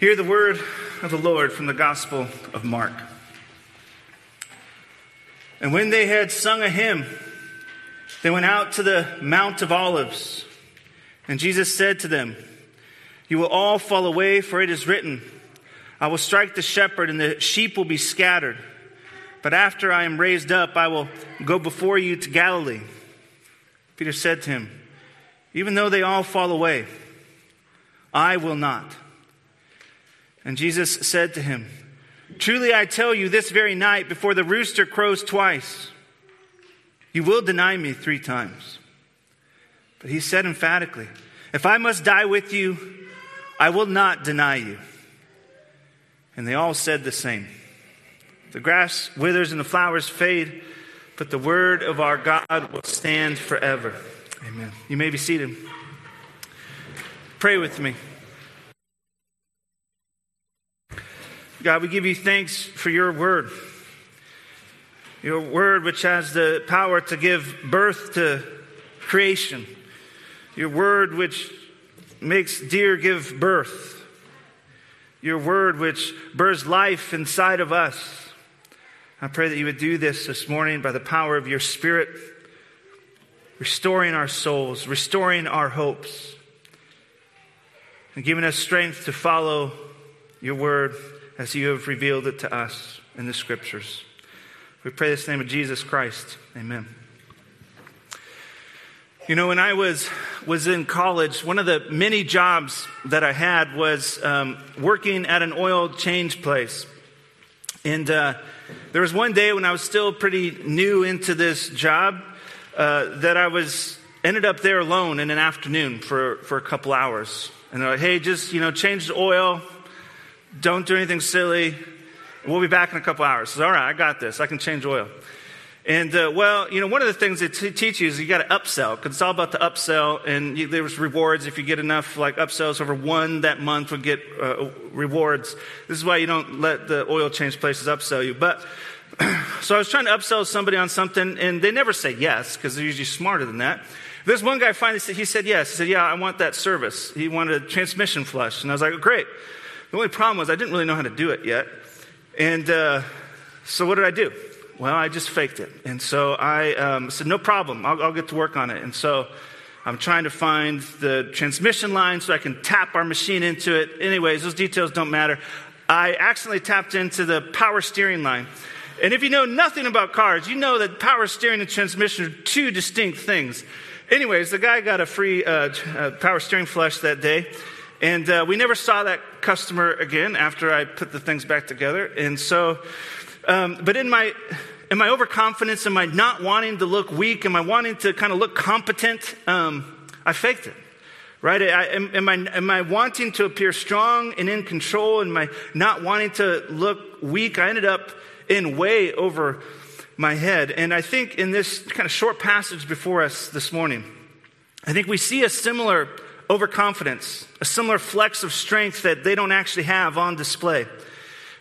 Hear the word of the Lord from the Gospel of Mark. And when they had sung a hymn, they went out to the Mount of Olives. And Jesus said to them, You will all fall away, for it is written, I will strike the shepherd, and the sheep will be scattered. But after I am raised up, I will go before you to Galilee. Peter said to him, Even though they all fall away, I will not. And Jesus said to him, Truly I tell you, this very night, before the rooster crows twice, you will deny me three times. But he said emphatically, If I must die with you, I will not deny you. And they all said the same. The grass withers and the flowers fade, but the word of our God will stand forever. Amen. You may be seated. Pray with me. God, we give you thanks for your word. Your word, which has the power to give birth to creation. Your word, which makes deer give birth. Your word, which births life inside of us. I pray that you would do this this morning by the power of your Spirit, restoring our souls, restoring our hopes, and giving us strength to follow your word as you have revealed it to us in the scriptures. We pray this name of Jesus Christ. Amen. You know, when I was, was in college, one of the many jobs that I had was um, working at an oil change place. And uh, there was one day when I was still pretty new into this job uh, that I was ended up there alone in an afternoon for, for a couple hours. And they're like, hey, just, you know, change the oil, don't do anything silly. We'll be back in a couple hours. Says, all right, I got this. I can change oil. And uh, well, you know, one of the things they t- teach you is you got to upsell because it's all about the upsell, and you, there's rewards if you get enough like upsells over one that month would get uh, rewards. This is why you don't let the oil change places upsell you. But so I was trying to upsell somebody on something, and they never say yes because they're usually smarter than that. This one guy finally said, he said yes. He said, yeah, I want that service. He wanted a transmission flush, and I was like, great. The only problem was I didn't really know how to do it yet. And uh, so what did I do? Well, I just faked it. And so I um, said, no problem, I'll, I'll, get to work on it. And so I'm trying to find the transmission line so I can tap our machine into it. Anyways, those details don't matter. I accidentally tapped into the power steering line. And if you know nothing about cars, you know that power steering and transmission are two distinct things. Anyways, the guy got a free uh, uh, power steering flush that day. And uh, we never saw that customer again after I put the things back together. And so, um, but in my, in my overconfidence, in my not wanting to look weak, am I wanting to kind of look competent, um, I faked it. Right? I, am, am, I, am I wanting to appear strong and in control? Am I not wanting to look weak? I ended up in way over my head. And I think in this kind of short passage before us this morning, I think we see a similar overconfidence, a similar flex of strength that they don't actually have on display.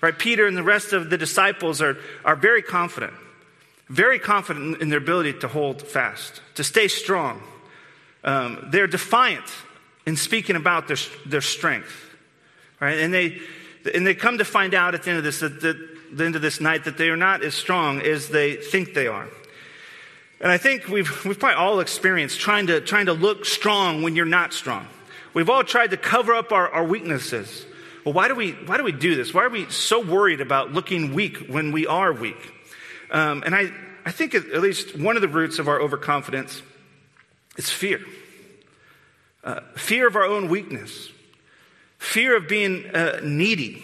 Right? Peter and the rest of the disciples are, are very confident, very confident in their ability to hold fast, to stay strong. Um, they're defiant in speaking about their, their strength. Right? And they, and they come to find out at the end of this, that, that, the end of this night that they are not as strong as they think they are. And I think we've, we've probably all experienced trying to, trying to look strong when you're not strong. We've all tried to cover up our, our weaknesses. Well, why do, we, why do we do this? Why are we so worried about looking weak when we are weak? Um, and I, I think at least one of the roots of our overconfidence is fear. Uh, fear of our own weakness, fear of being uh, needy.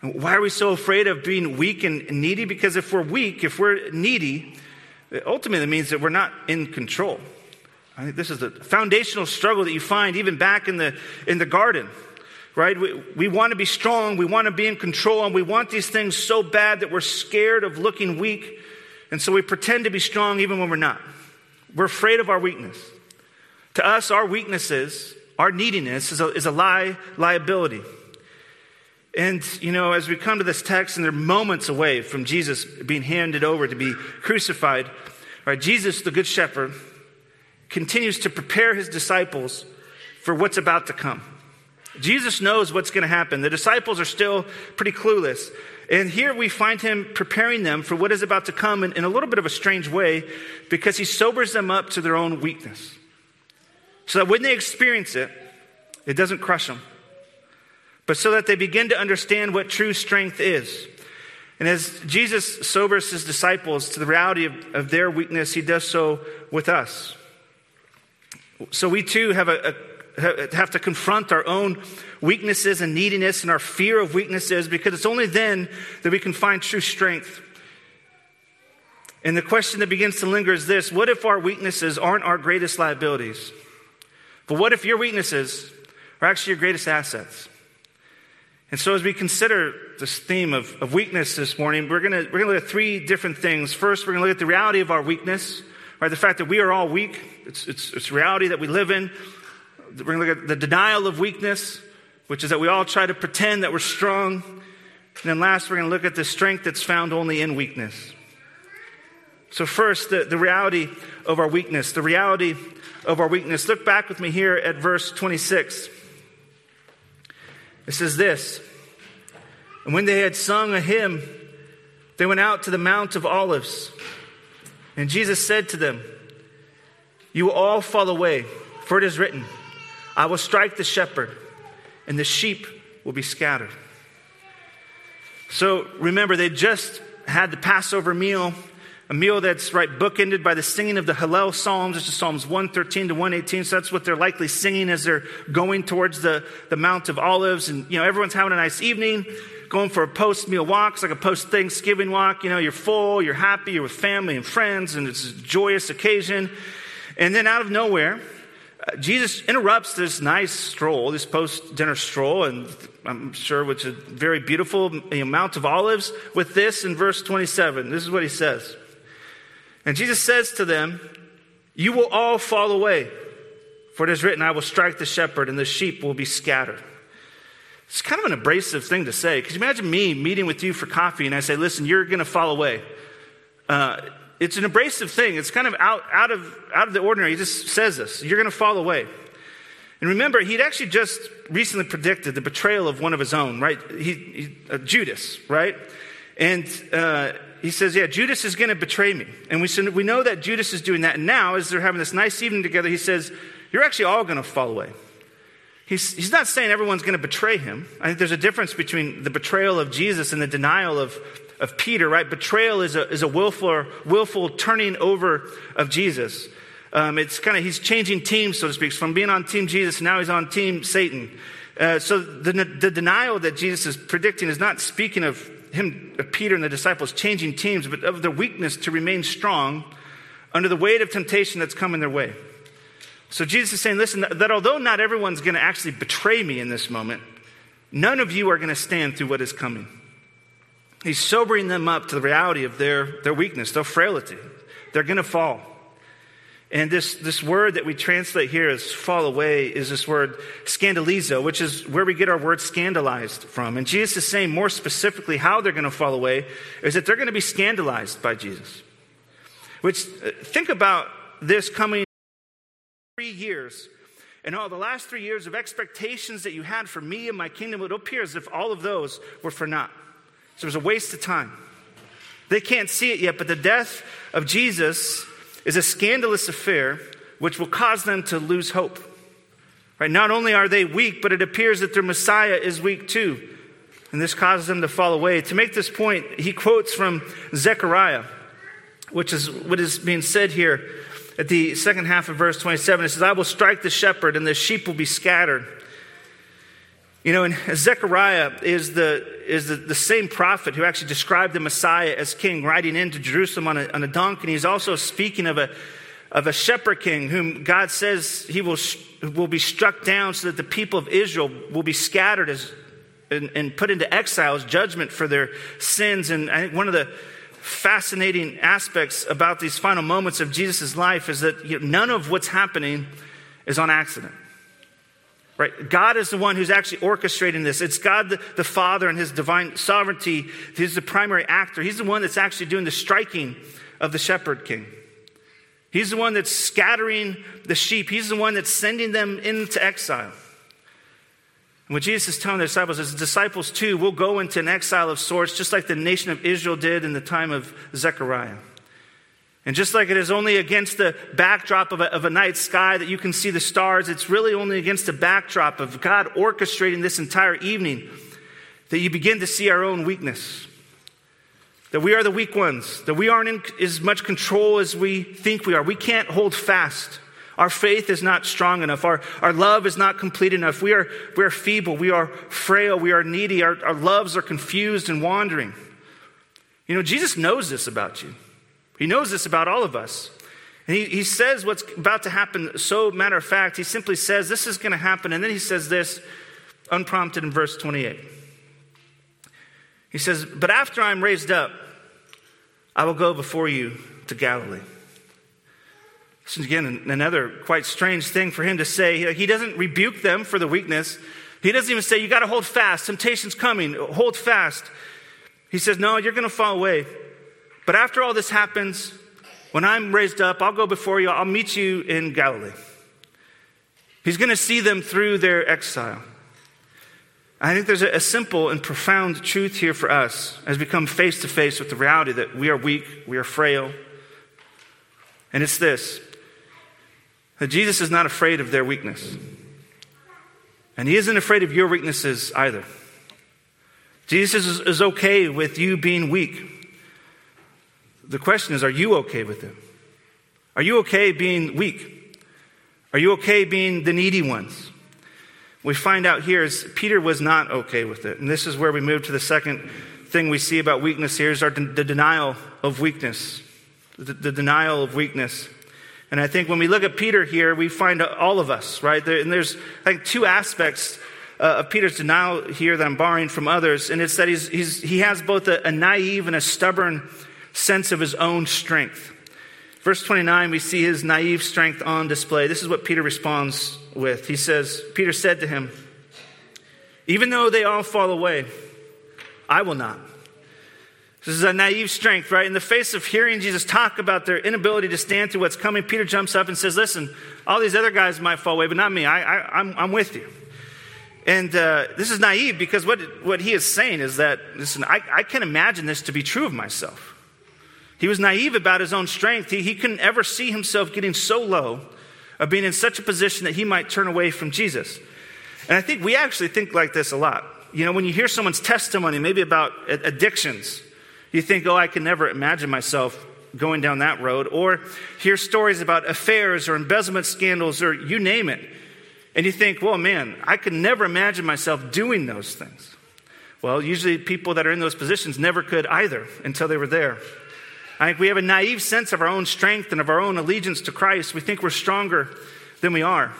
Why are we so afraid of being weak and needy? Because if we're weak, if we're needy, it ultimately means that we're not in control. I think this is the foundational struggle that you find even back in the, in the garden, right? We, we want to be strong, we want to be in control, and we want these things so bad that we're scared of looking weak, and so we pretend to be strong even when we're not. We're afraid of our weakness. To us, our weaknesses, our neediness is a, is a lie, liability. And, you know, as we come to this text and they're moments away from Jesus being handed over to be crucified, right, Jesus, the Good Shepherd, continues to prepare his disciples for what's about to come. Jesus knows what's going to happen. The disciples are still pretty clueless. And here we find him preparing them for what is about to come in, in, a little bit of a strange way because he sobers them up to their own weakness. So that when they experience it, it doesn't crush them, but so that they begin to understand what true strength is. And as Jesus sobers his disciples to the reality of, of their weakness, he does so with us. So we too have, a, a, have to confront our own weaknesses and neediness and our fear of weaknesses because it's only then that we can find true strength. And the question that begins to linger is this what if our weaknesses aren't our greatest liabilities? But what if your weaknesses are actually your greatest assets? And so, as we consider this theme of, of weakness this morning, we're going we're gonna look at three different things. First, we're going to look at the reality of our weakness, right? The fact that we are all weak. It's, it's, it's reality that we live in. We're going to look at the denial of weakness, which is that we all try to pretend that we're strong. And then last, we're going to look at the strength that's found only in weakness. So, first, the, the reality of our weakness. The reality of our weakness. Look back with me here at verse 26. It says this And when they had sung a hymn, they went out to the Mount of Olives. And Jesus said to them, You will all fall away, for it is written, I will strike the shepherd, and the sheep will be scattered. So remember, they just had the Passover meal a meal that's right bookended by the singing of the Hallel Psalms, which is Psalms 113 to 118. So that's what they're likely singing as they're going towards the, the Mount of Olives. And, you know, everyone's having a nice evening, going for a post meal walk. It's like a post Thanksgiving walk. You know, you're full, you're happy, you're with family and friends, and it's a joyous occasion. And then out of nowhere, uh, Jesus interrupts this nice stroll, this post dinner stroll, and I'm sure which is very beautiful know, Mount of Olives, with this in verse 27. This is what he says. And Jesus says to them, You will all fall away, for it is written, I will strike the shepherd, and the sheep will be scattered. It's kind of an abrasive thing to say. Because imagine me meeting with you for coffee, and I say, Listen, you're going to fall away. Uh, it's an abrasive thing. It's kind of out, out, of, out of the ordinary. He just says this You're going to fall away. And remember, he'd actually just recently predicted the betrayal of one of his own, right? He, he uh, Judas, right? And uh, he says, Yeah, Judas is going to betray me. And we, we know that Judas is doing that. And now, as they're having this nice evening together, he says, You're actually all going to fall away. He's, he's not saying everyone's going to betray him. I think there's a difference between the betrayal of Jesus and the denial of, of Peter, right? Betrayal is a, is a willful, willful turning over of Jesus. Um, it's kind of, he's changing teams, so to speak, from being on team Jesus, now he's on team Satan. Uh, so the, the denial that Jesus is predicting is not speaking of him, uh, Peter and the disciples changing teams, but of their weakness to remain strong under the weight of temptation that's coming their way. So Jesus is saying, listen, that although not everyone's going to actually betray me in this moment, none of you are going to stand through what is coming. He's sobering them up to the reality of their, their weakness, their frailty. They're going to fall. And this, this word that we translate here as fall away is this word scandalizo, which is where we get our word scandalized from. And Jesus is saying more specifically how they're going to fall away is that they're going to be scandalized by Jesus. Which, uh, think about this coming three years. And all the last three years of expectations that you had for me and my kingdom, it appears as if all of those were for naught. So it was a waste of time. They can't see it yet, but the death of Jesus is a scandalous affair which will cause them to lose hope. Right? Not only are they weak, but it appears that their Messiah is weak too. And this causes them to fall away. To make this point, he quotes from Zechariah, which is what is being said here at the second half of verse 27. It says, I will strike the shepherd, and the sheep will be scattered. You know, and Zechariah is the, is the, the, same prophet who actually described the Messiah as king, riding into Jerusalem on a, on a donkey. And he's also speaking of a, of a shepherd king whom God says he will, will be struck down so that the people of Israel will be scattered as, and, and put into exile as judgment for their sins. And I think one of the fascinating aspects about these final moments of Jesus' life is that you know, none of what's happening is on accident. Right? God is the one who's actually orchestrating this. It's God the, the, Father and his divine sovereignty. He's the primary actor. He's the one that's actually doing the striking of the shepherd king. He's the one that's scattering the sheep. He's the one that's sending them into exile. And what Jesus is telling the disciples is disciples too will go into an exile of sorts, just like the nation of Israel did in the time of Zechariah. And just like it is only against the backdrop of a, of a, night sky that you can see the stars, it's really only against the backdrop of God orchestrating this entire evening that you begin to see our own weakness. That we are the weak ones, that we aren't in as much control as we think we are. We can't hold fast. Our faith is not strong enough. Our, our love is not complete enough. We are, we are feeble. We are frail. We are needy. Our, our loves are confused and wandering. You know, Jesus knows this about you. He knows this about all of us. And he, he says what's about to happen so matter of fact. He simply says, This is going to happen. And then he says this, unprompted in verse 28. He says, But after I'm raised up, I will go before you to Galilee. This is again another quite strange thing for him to say. He doesn't rebuke them for the weakness. He doesn't even say, You got to hold fast. Temptation's coming. Hold fast. He says, No, you're going to fall away. But after all this happens, when I'm raised up, I'll go before you. I'll meet you in Galilee. He's going to see them through their exile. I think there's a, simple and profound truth here for us as we come face to face with the reality that we are weak, we are frail. And it's this that Jesus is not afraid of their weakness. And he isn't afraid of your weaknesses either. Jesus is, okay with you being weak. The question is, are you okay with it? Are you okay being weak? Are you okay being the needy ones? We find out here is Peter was not okay with it. And this is where we move to the second thing we see about weakness here is our, the denial of weakness. The, the denial of weakness. And I think when we look at Peter here, we find all of us, right? There, and there's, I think, two aspects uh, of Peter's denial here that I'm borrowing from others. And it's that he's, he's, he has both a, a naive and a stubborn sense of his own strength. Verse 29, we see his naive strength on display. This is what Peter responds with. He says, Peter said to him, Even though they all fall away, I will not. This is a naive strength, right? In the face of hearing Jesus talk about their inability to stand through what's coming, Peter jumps up and says, Listen, all these other guys might fall away, but not me. I, am with you. And uh, this is naive because what, what he is saying is that, listen, I, I can imagine this to be true of myself. He was naive about his own strength. He, he couldn't ever see himself getting so low, of being in such a position that he might turn away from Jesus. And I think we actually think like this a lot. You know, when you hear someone's testimony, maybe about addictions, you think, oh, I can never imagine myself going down that road. Or hear stories about affairs or embezzlement scandals or you name it. And you think, well, man, I could never imagine myself doing those things. Well, usually people that are in those positions never could either until they were there. I think we have a naive sense of our own strength and of our own allegiance to Christ. We think we're stronger than we are.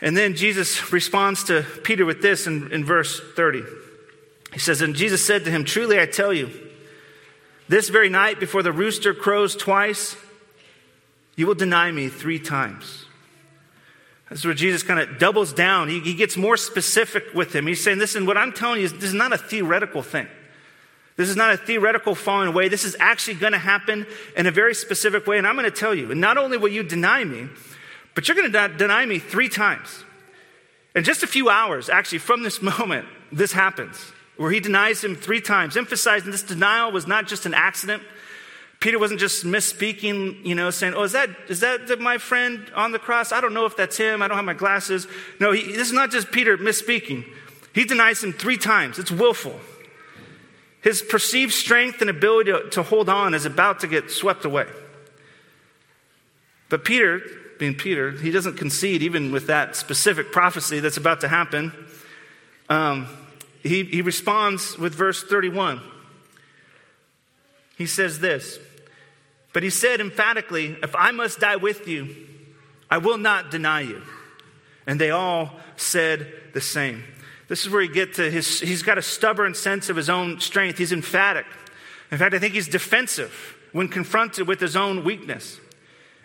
And then Jesus responds to Peter with this in, in verse 30. He says, And Jesus said to him, Truly I tell you, this very night before the rooster crows twice, you will deny me three times. This is where Jesus kind of doubles down. He, he gets more specific with him. He's saying, Listen, what I'm telling you is this is not a theoretical thing. This is not a theoretical falling away. This is actually going to happen in a very specific way. And I'm going to tell you, and not only will you deny me, but you're going to deny me three times. In just a few hours, actually, from this moment, this happens where he denies him three times, emphasizing this denial was not just an accident. Peter wasn't just misspeaking, you know, saying, Oh, is that, is that my friend on the cross? I don't know if that's him. I don't have my glasses. No, he, this is not just Peter misspeaking. He denies him three times. It's willful. His perceived strength and ability to, to hold on is about to get swept away. But Peter, being Peter, he doesn't concede even with that specific prophecy that's about to happen. Um, he, he responds with verse 31. He says this, but he said emphatically, If I must die with you, I will not deny you. And they all said the same. This is where he get to his, he's got a stubborn sense of his own strength. He's emphatic. In fact, I think he's defensive when confronted with his own weakness.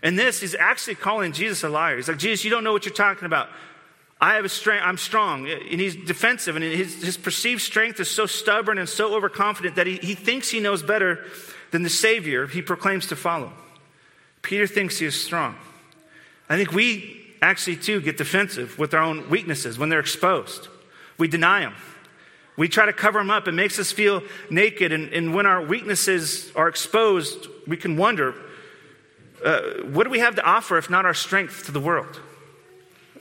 And this, he's actually calling Jesus a liar. He's like, Jesus, you don't know what you're talking about. I have a strength, I'm strong. And he's defensive, and his, his perceived strength is so stubborn and so overconfident that he, he thinks he knows better than the Savior he proclaims to follow. Peter thinks he is strong. I think we actually, too, get defensive with our own weaknesses when they're exposed. We deny them. We try to cover them up. It makes us feel naked. And, and when our weaknesses are exposed, we can wonder uh, what do we have to offer if not our strength to the world?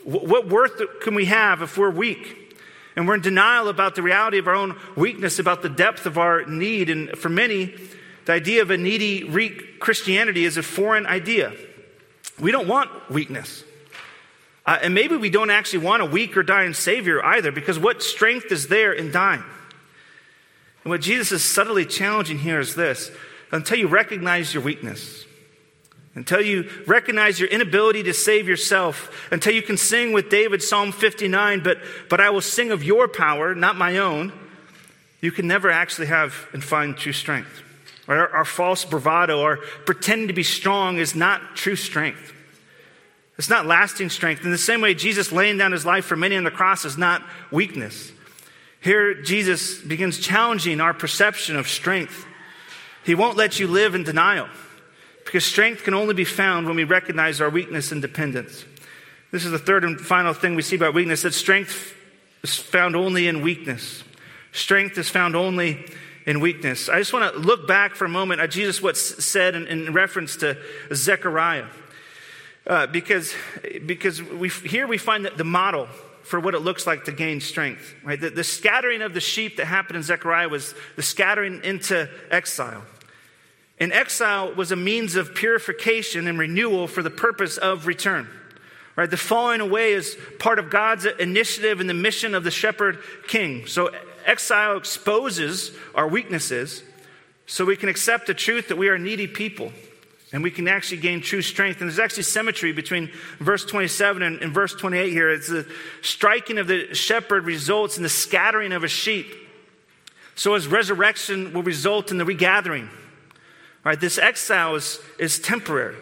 What worth can we have if we're weak? And we're in denial about the reality of our own weakness, about the depth of our need. And for many, the idea of a needy weak Christianity is a foreign idea. We don't want weakness. Uh, and maybe we don't actually want a weak or dying Savior either, because what strength is there in dying? And what Jesus is subtly challenging here is this until you recognize your weakness, until you recognize your inability to save yourself, until you can sing with David Psalm 59, but, but I will sing of your power, not my own, you can never actually have and find true strength. Our, our false bravado, our pretending to be strong is not true strength. It's not lasting strength. In the same way, Jesus laying down his life for many on the cross is not weakness. Here, Jesus begins challenging our perception of strength. He won't let you live in denial because strength can only be found when we recognize our weakness and dependence. This is the third and final thing we see about weakness that strength is found only in weakness. Strength is found only in weakness. I just want to look back for a moment at Jesus what said in, in reference to Zechariah. Uh, because because we, here we find that the model for what it looks like to gain strength. Right? The, the scattering of the sheep that happened in Zechariah was the scattering into exile. And exile was a means of purification and renewal for the purpose of return. Right? The falling away is part of God's initiative and the mission of the shepherd king. So exile exposes our weaknesses so we can accept the truth that we are needy people and we can actually gain true strength. And there's actually symmetry between verse 27 and, and verse 28 here. It's the striking of the shepherd results in the scattering of a sheep. So his resurrection will result in the regathering. Right, this exile is, is temporary.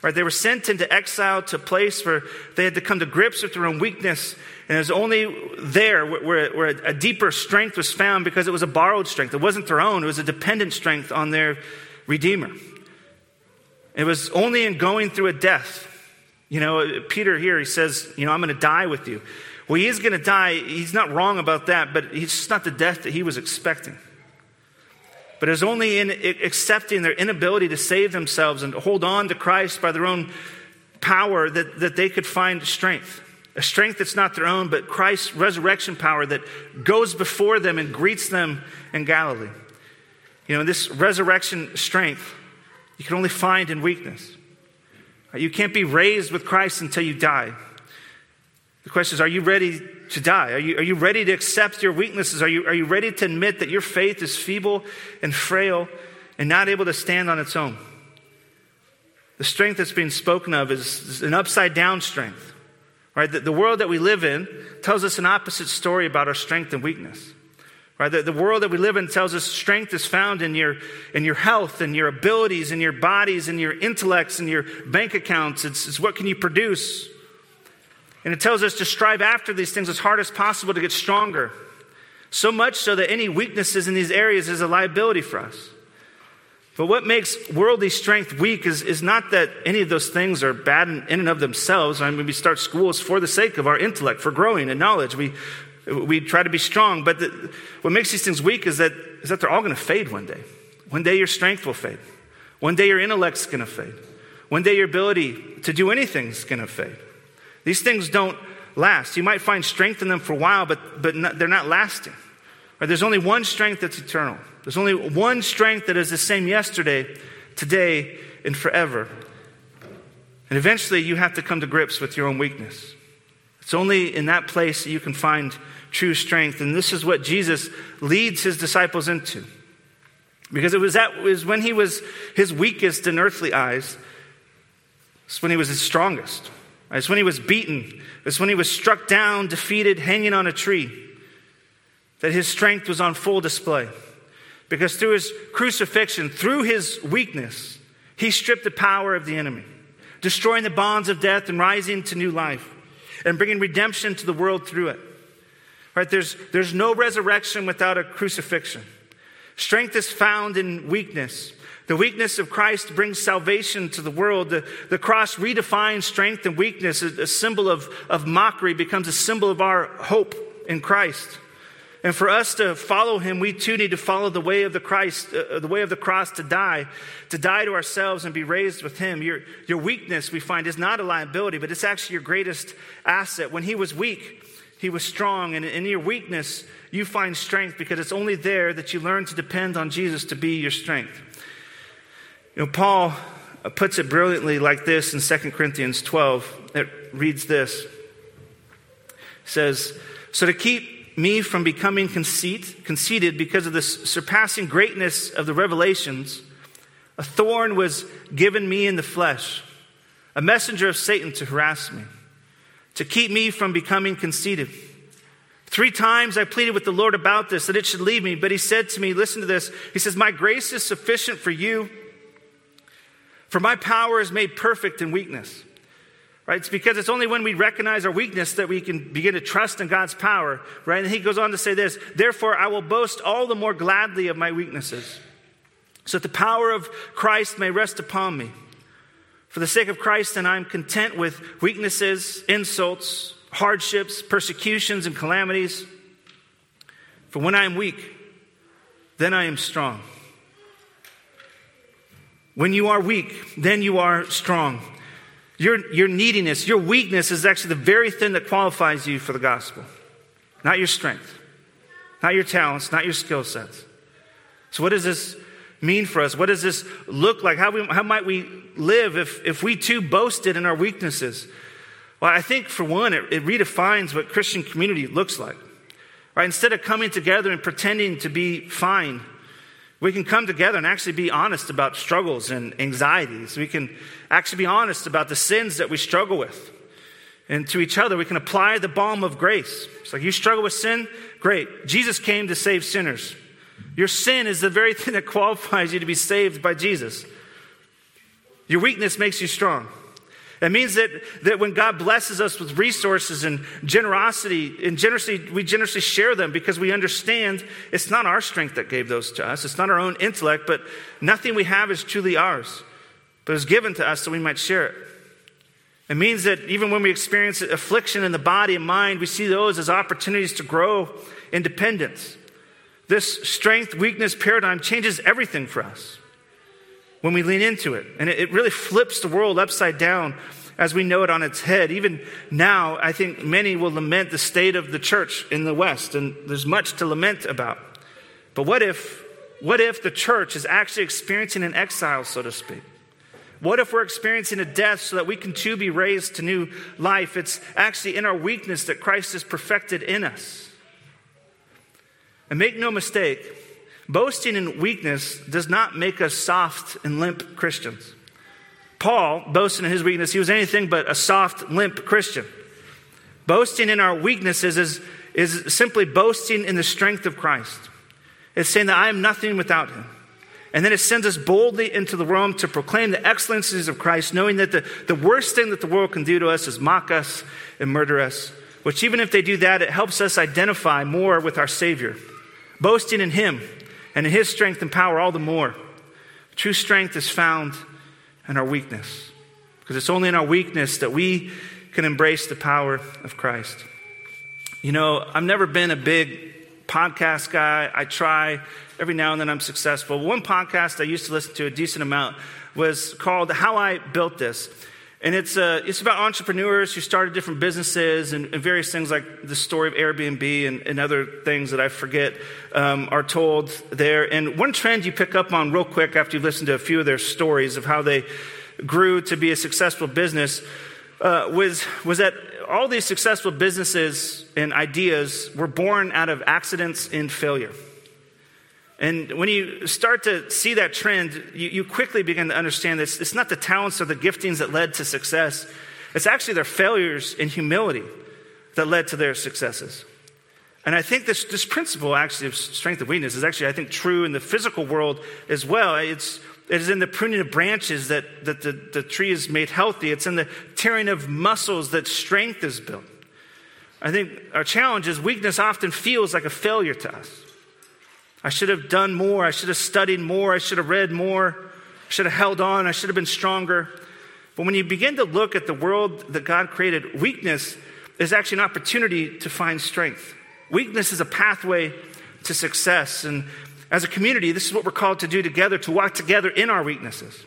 Right, they were sent into exile to a place where they had to come to grips with their own weakness. And it was only there where, where a deeper strength was found because it was a borrowed strength. It wasn't their own, it was a dependent strength on their Redeemer. It was only in going through a death. You know, Peter here, he says, You know, I'm going to die with you. Well, he is going to die. He's not wrong about that, but it's just not the death that he was expecting. But it was only in accepting their inability to save themselves and hold on to Christ by their own power that, that they could find strength. A strength that's not their own, but Christ's resurrection power that goes before them and greets them in Galilee. You know, this resurrection strength you can only find in weakness. You can't be raised with Christ until you die. The question is are you ready to die? Are you, are you ready to accept your weaknesses? Are you, are you ready to admit that your faith is feeble and frail and not able to stand on its own? The strength that's being spoken of is, an upside down strength. Right? The, the world that we live in tells us an opposite story about our strength and weakness. Right? The, the world that we live in tells us strength is found in your, in your health and your abilities and your bodies and your intellects and your bank accounts. It's, it's what can you produce. And it tells us to strive after these things as hard as possible to get stronger. So much so that any weaknesses in these areas is a liability for us. But what makes worldly strength weak is, is not that any of those things are bad in, in and of themselves. I mean, we start schools for the sake of our intellect, for growing in knowledge. We, we try to be strong, but the, what makes these things weak is that, is that they're all going to fade one day. One day your strength will fade. One day your intellect's going to fade. One day your ability to do anything is going to fade. These things don't last. You might find strength in them for a while, but, but not, they're not lasting. Right? There's only one strength that's eternal. There's only one strength that is the same yesterday, today, and forever. And eventually you have to come to grips with your own weakness. It's only in that place that you can find true strength. And this is what Jesus leads his disciples into. Because it was, that, it was when he was his weakest in earthly eyes, it's when he was his strongest. It's when he was beaten. It's when he was struck down, defeated, hanging on a tree, that his strength was on full display. Because through his crucifixion, through his weakness, he stripped the power of the enemy, destroying the bonds of death and rising to new life and bringing redemption to the world through it. Right? There's, there's no resurrection without a crucifixion. Strength is found in weakness. The weakness of Christ brings salvation to the world. The, the cross redefines strength and weakness. A, a symbol of, of mockery becomes a symbol of our hope in Christ. And for us to follow him, we too need to follow the way of the Christ, uh, the way of the cross to die, to die to ourselves and be raised with him. Your, your weakness, we find, is not a liability, but it's actually your greatest asset. When he was weak, he was strong. And in your weakness, you find strength because it's only there that you learn to depend on Jesus to be your strength. You know, Paul uh, puts it brilliantly like this in 2 Corinthians 12. It reads this. It says, So to keep me from becoming conceit, conceited because of the surpassing greatness of the revelations, a thorn was given me in the flesh, a messenger of Satan to harass me, to keep me from becoming conceited. Three times I pleaded with the Lord about this, that it should leave me, but he said to me, Listen to this. He says, My grace is sufficient for you, for my power is made perfect in weakness. Right? It's because it's only when we recognize our weakness that we can begin to trust in God's power. Right? And he goes on to say this Therefore, I will boast all the more gladly of my weaknesses, so that the power of Christ may rest upon me. For the sake of Christ, and I'm content with weaknesses, insults, hardships, persecutions, and calamities. For when I am weak, then I am strong. When you are weak, then you are strong. Your, your neediness, your weakness is actually the very thing that qualifies you for the gospel, not your strength, not your talents, not your skill sets. So, what does this mean for us? What does this look like? How, we, how might we live if, if we too boasted in our weaknesses? Well, I think for one, it, it redefines what Christian community looks like. Right? Instead of coming together and pretending to be fine, we can come together and actually be honest about struggles and anxieties. We can actually be honest about the sins that we struggle with. And to each other, we can apply the balm of grace. It's like you struggle with sin, great. Jesus came to save sinners. Your sin is the very thing that qualifies you to be saved by Jesus. Your weakness makes you strong. That means that, that when God blesses us with resources and generosity, and generously, we generously share them because we understand it's not our strength that gave those to us. It's not our own intellect, but nothing we have is truly ours, but it's given to us so we might share it. It means that even when we experience affliction in the body and mind, we see those as opportunities to grow independence. This strength weakness paradigm changes everything for us when we lean into it. And it, really flips the world upside down as we know it on its head. Even now, I think many will lament the state of the church in the West, and there's much to lament about. But what if, what if the church is actually experiencing an exile, so to speak? What if we're experiencing a death so that we can too be raised to new life? It's actually in our weakness that Christ is perfected in us. And make no mistake, Boasting in weakness does not make us soft and limp Christians. Paul, boasting in his weakness, he was anything but a soft, limp Christian. Boasting in our weaknesses is, is simply boasting in the strength of Christ. It's saying that I am nothing without him. And then it sends us boldly into the world to proclaim the excellencies of Christ, knowing that the, the worst thing that the world can do to us is mock us and murder us. Which, even if they do that, it helps us identify more with our Savior. Boasting in Him and in His strength and power all the more. True strength is found in our weakness, because it's only in our weakness that we can embrace the power of Christ. You know, I've never been a big podcast guy. I try every now and then I'm successful. One podcast I used to listen to a decent amount was called How I Built This. And it's, uh, it's about entrepreneurs who started different businesses and, and, various things like the story of Airbnb and, and other things that I forget um, are told there. And one trend you pick up on real quick after you listen to a few of their stories of how they grew to be a successful business uh, was, was that all these successful businesses and ideas were born out of accidents and failure. And when you start to see that trend, you, you quickly begin to understand this. It's not the talents or the giftings that led to success, it's actually their failures in humility that led to their successes. And I think this, this principle actually of strength and weakness is actually, I think, true in the physical world as well. It's, it is in the pruning of branches that, that the, the tree is made healthy. It's in the tearing of muscles that strength is built. I think our challenge is weakness often feels like a failure to us. I should have done more. I should have studied more. I should have read more. I should have held on. I should have been stronger. But when you begin to look at the world that God created, weakness is actually an opportunity to find strength. Weakness is a pathway to success. And as a community, this is what we're called to do together to walk together in our weaknesses,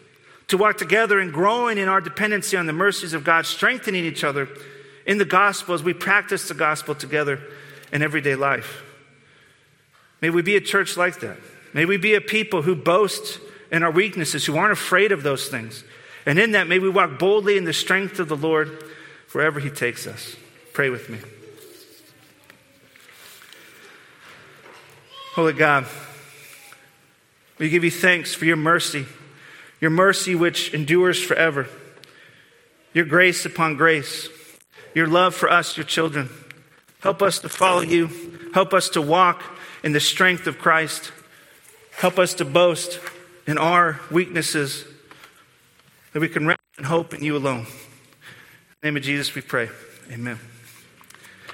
to walk together and growing in our dependency on the mercies of God, strengthening each other in the gospel as we practice the gospel together in everyday life. May we be a church like that. May we be a people who boast in our weaknesses, who aren't afraid of those things. And in that, may we walk boldly in the strength of the Lord wherever He takes us. Pray with me. Holy God, we give you thanks for your mercy, your mercy which endures forever, your grace upon grace, your love for us, your children. Help us to follow you. Help us to walk in the strength of Christ. Help us to boast in our weaknesses that we can rest and hope in you alone. In the name of Jesus, we pray. Amen.